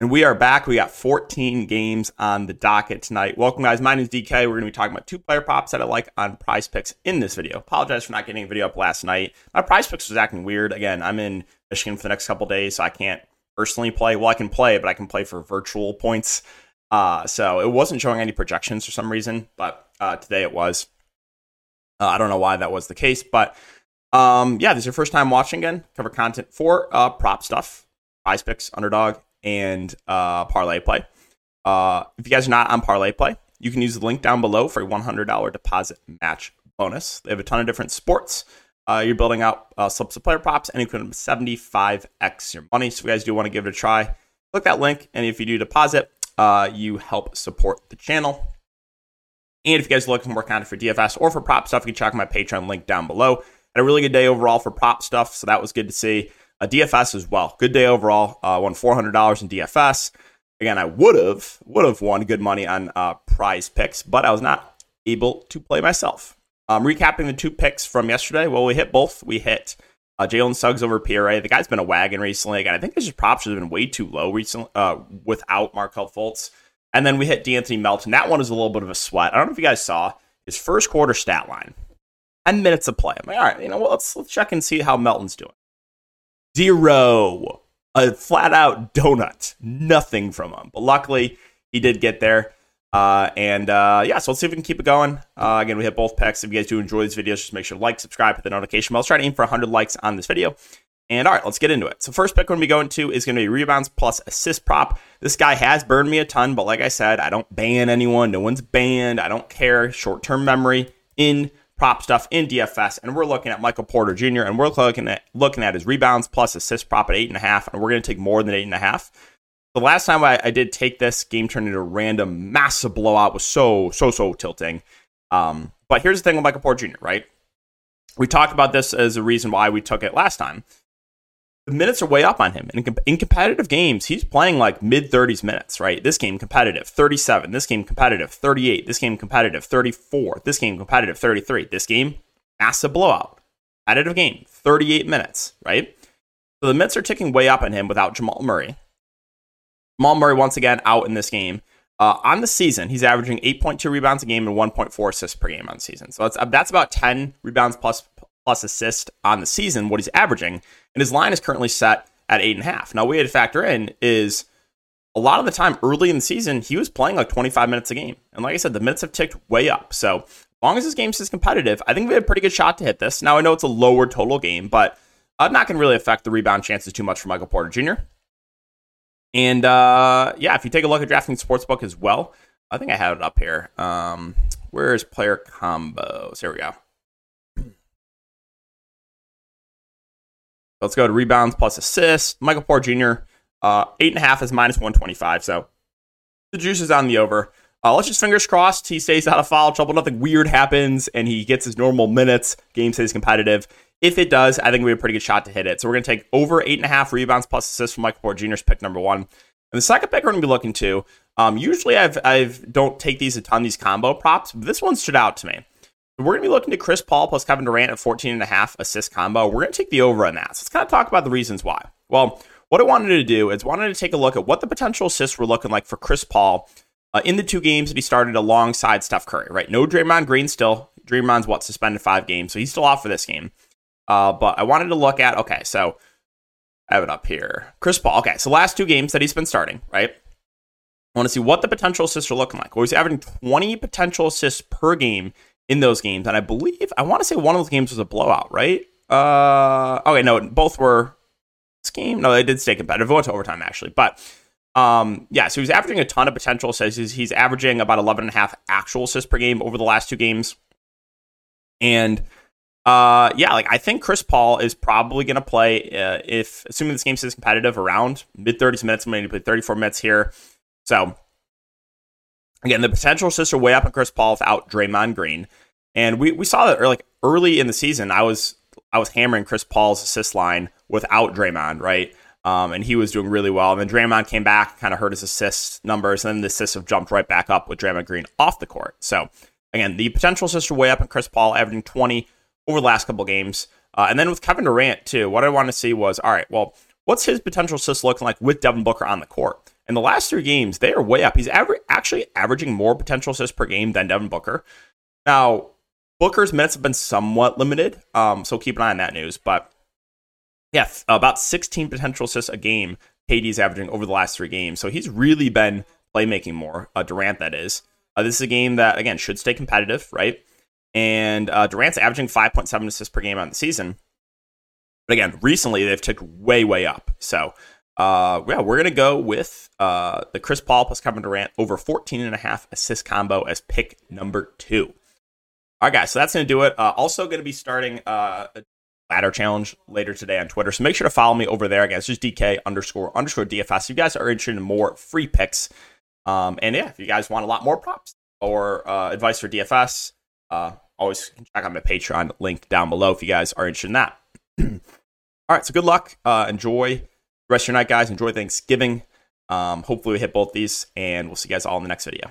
And we are back. We got 14 games on the docket tonight. Welcome, guys. My name is DK. We're going to be talking about two player props that I like on PrizePicks in this video. Apologize for not getting a video up last night. My PrizePicks was acting weird. Again, I'm in Michigan for the next couple days, so I can't personally play. Well, I can play, but I can play for virtual points. Uh, so it wasn't showing any projections for some reason, but uh, today it was. Uh, I don't know why that was the case, but um, yeah, this is your first time watching again. Cover content for uh, prop stuff, PrizePicks, underdog, and uh, ParlayPlay. Uh, if you guys are not on ParlayPlay, you can use the link down below for a $100 deposit match bonus. They have a ton of different sports. Uh, you're building out uh, slips of player props, and you can 75x your money. So if you guys do want to give it a try, click that link, and if you do deposit, uh, you help support the channel. And if you guys are looking for more content for DFS or for prop stuff, you can check my Patreon link down below. Had a really good day overall for prop stuff, so that was good to see a DFS as well. Good day overall. Uh, won four hundred dollars in DFS. Again, I would have would have won good money on uh, PrizePicks, but I was not able to play myself. Um, recapping the two picks from yesterday. Well, we hit both. We hit uh, Jalen Suggs over PRA. The guy's been a wagon recently. Again, I think his props have been way too low recently uh, without Markelle Fultz. And then we hit De'Anthony Melton. That one was a little bit of a sweat. I don't know if you guys saw his first quarter stat line. 10 minutes of play. I'm like, all right, you know, let's let's check and see how Melton's doing. Zero. A flat out donut. Nothing from him. But luckily, he did get there. Uh, and uh, yeah, so let's see if we can keep it going. Uh, again, we hit both picks. If you guys do enjoy these videos, just make sure to like, subscribe, hit the notification bell. Let's try to aim for 100 likes on this video. And all right, let's get into it. So first pick we're going to be going to is going to be rebounds plus assist prop. This guy has burned me a ton, but like I said, I don't ban anyone. No one's banned. I don't care. Short-term memory in prop stuff in DFS, and we're looking at Michael Porter Jr. and we're looking at looking at his rebounds plus assist prop at eight and a half, and we're going to take more than eight and a half. The last time I, I, did take this game turned into a random massive blowout was so so so tilting. Um, but here's the thing with Michael Porter Jr. Right, we talked about this as a reason why we took it last time. The minutes are way up on him. And in, in competitive games, he's playing like mid 30s minutes, right? This game competitive, 37. This game competitive, 38. This game competitive, 34. This game competitive, 33. This game, massive blowout. Additive game, 38 minutes, right? So the minutes are ticking way up on him without Jamal Murray. Jamal Murray, once again, out in this game. Uh, on the season, he's averaging 8.2 rebounds a game and 1.4 assists per game on season. So that's, that's about 10 rebounds plus plus assist on the season, what he's averaging, and his line is currently set at eight and a half. Now, what we had to factor in is a lot of the time early in the season, he was playing like 25 minutes a game. And like I said, the minutes have ticked way up. So as long as this game is competitive, I think we have a pretty good shot to hit this. Now, I know it's a lower total game, but uh, not going to really affect the rebound chances too much for Michael Porter Jr. And uh, yeah, if you take a look at DraftKings Sportsbook as well, I think I have it up here. Um, where's player combos? Here we go. Let's go to rebounds plus assists. Michael Porter Jr. Uh, eight and a half is minus 125. So the juice is on the over. Uh, let's just fingers crossed he stays out of foul trouble. Nothing weird happens and he gets his normal minutes. Game stays competitive. If it does, I think we have a pretty good shot to hit it. So we're going to take over eight and a half rebounds plus assists from Michael Porter Jr.'s pick number one. And the second pick we're going to be looking to, um, usually I've I've don't take these a ton these combo props, but this one stood out to me. We're going to be looking to Chris Paul plus Kevin Durant at 14 and a half assist combo. We're going to take the over on that. So let's kind of talk about the reasons why. Well, what I wanted to do is wanted to take a look at what the potential assists were looking like for Chris Paul uh, in the two games that he started alongside Steph Curry, right? No Draymond Green still. Draymond's what, suspended five games, so he's still off for this game. Uh, but I wanted to look at, okay, so I have it up here. Chris Paul, okay, so last two games that he's been starting, right? I want to see what the potential assists are looking like. Well, he's averaging 20 potential assists per game in those games. And I believe I want to say one of those games was a blowout, right? Uh, okay, no, both were this game. No, they did stay competitive. It went to overtime actually, but um, yeah. So he's averaging a ton of potential assists. He's, he's averaging about 11 and a half actual assists per game over the last two games, and uh, yeah, like I think Chris Paul is probably going to play uh, if assuming this game stays competitive around mid 30s minutes. I'm going to play 34 minutes here, so again, the potential assists are way up on Chris Paul without Draymond Green. And we, we saw that like early in the season, I was I was hammering Chris Paul's assist line without Draymond, right? Um, and he was doing really well. And then Draymond came back, kind of hurt his assist numbers, and then the assists have jumped right back up with Draymond Green off the court. So again, the potential assists are way up on Chris Paul, averaging 20 over the last couple games. Uh, and then with Kevin Durant too, what I wanted to see was all right, well, what's his potential assist looking like with Devin Booker on the court? In the last three games, they are way up. He's aver- actually averaging more potential assists per game than Devin Booker. Now, Booker's minutes have been somewhat limited, um, so keep an eye on that news. But yeah, about 16 potential assists a game KD's averaging over the last three games. So he's really been playmaking more. Uh, Durant, that is. Uh, this is a game that, again, should stay competitive, right? And uh, Durant's averaging 5.7 assists per game on the season. But again, recently they've ticked way, way up. So uh, yeah, we're to go with uh, the Chris Paul plus Kevin Durant over 14 and a half assist combo as pick number two. All right, guys, so that's to do it. Uh, also, to be starting uh, a ladder challenge later today on Twitter. So make sure to follow me over there. Again, it's just DK underscore underscore DFS. If you guys are interested in more free picks, um, and yeah, if you guys want a lot more props or uh, advice for DFS, uh, always check out my Patreon link down below if you guys are interested in that. All right, so good luck. Uh, enjoy rest of your night, guys. Enjoy Thanksgiving. Um, hopefully, we hit both these, and we'll see you guys all in the next video.